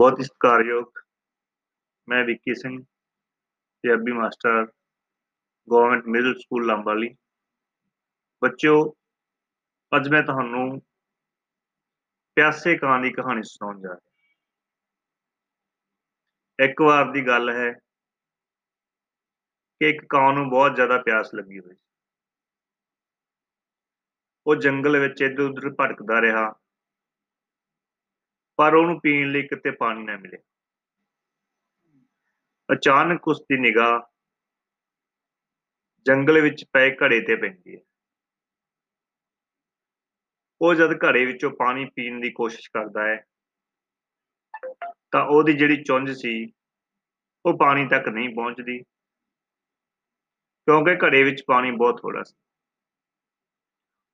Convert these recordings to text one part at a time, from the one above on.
ਬਹੁਤ ਹੀ ਸਤਿਕਾਰਯੋਗ। ਮੈਂ Vicky Singh, Punjabi master government middle school Lambali. ਬੱਚਿਓ, ਅੱਜ ਮੈਂ ਤੁਹਾਨੂੰ ਪਿਆਸੇ ਕਾਂ ਦੀ ਕਹਾਣੀ ਸੁਣਾਉਣ ਜਾ ਰਿਹਾ ਇੱਕ ਵਾਰ ਦੀ ਗੱਲ ਹੈ ਕਿ ਇੱਕ ਕਾਂ ਨੂੰ ਬਹੁਤ ਜ਼ਿਆਦਾ ਪਿਆਸ ਲੱਗੀ ਹੋਈ ਸੀ। ਉਹ ਜੰਗਲ ਵਿੱਚ ਇੱਧਰ ਉੱਧਰ ਭਟਕਦਾ ਰਿਹਾ। ਪਰ ਉਹਨੂੰ ਪੀਣ ਲਈ ਕਿਤੇ ਪਾਣੀ ਨਾ ਮਿਲੇ। ਅਚਾਨਕ ਉਸ ਦੀ ਨਿਗਾਹ ਜੰਗਲ ਵਿੱਚ ਪਏ ਘੜੇ ਤੇ ਪੈਂਦੀ ਹੈ। ਉਹ ਜਦ ਘੜੇ ਵਿੱਚੋਂ ਪਾਣੀ ਪੀਣ ਦੀ ਕੋਸ਼ਿਸ਼ ਕਰਦਾ ਹੈ, ਤਾਂ ਉਹਦੀ ਜਿਹੜੀ ਚੁੰਝ ਸੀ, ਉਹ ਪਾਣੀ ਤੱਕ ਨਹੀਂ ਪਹੁੰਚਦੀ, ਕਿਉਂਕਿ ਘੜੇ ਵਿੱਚ ਪਾਣੀ ਬਹੁਤ ਥੋੜਾ ਸੀ।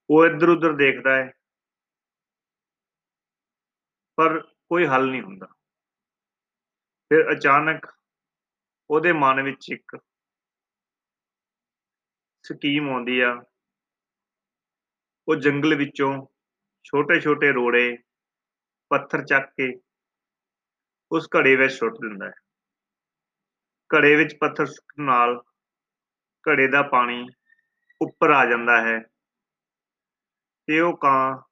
ਉਹ ਇੱਧਰ ਉੱਧਰ ਦੇਖਦਾ ਹੈ ਪਰ ਕੋਈ ਹੱਲ ਨਹੀਂ ਹੁੰਦਾ। ਫਿਰ ਅਚਾਨਕ ਉਹਦੇ ਮਨ ਵਿੱਚ ਇੱਕ ਸਕੀਮ ਆਉਂਦੀ ਆ। ਉਹ ਜੰਗਲ ਵਿੱਚੋਂ ਛੋਟੇ-ਛੋਟੇ ਰੋੜੇ, ਪੱਥਰ ਚੱਕ ਕੇ ਉਸ ਘੜੇ ਵਿੱਚ ਸੁੱਟ ਦਿੰਦਾ ਹੈ। ਘੜੇ ਵਿੱਚ ਪੱਥਰ ਸੁੱਟਣ ਨਾਲ ਘੜੇ ਦਾ ਪਾਣੀ ਉੱਪਰ ਆ ਜਾਂਦਾ ਹੈ ਤੇ ਉਹ ਕਾਂ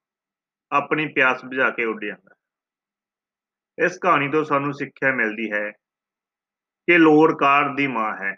ਆਪਣੀ ਪਿਆਸ ਬੁਝਾ ਕੇ ਉੱਡ ਜਾਂਦਾ ਹੈ। ਇਸ ਕਹਾਣੀ ਤੋਂ ਸਾਨੂੰ ਸਿੱਖਿਆ ਮਿਲਦੀ ਹੈ ਕਿ ਲੋੜ ਕਾਰ ਦੀ ਮਾਂ ਹੈ।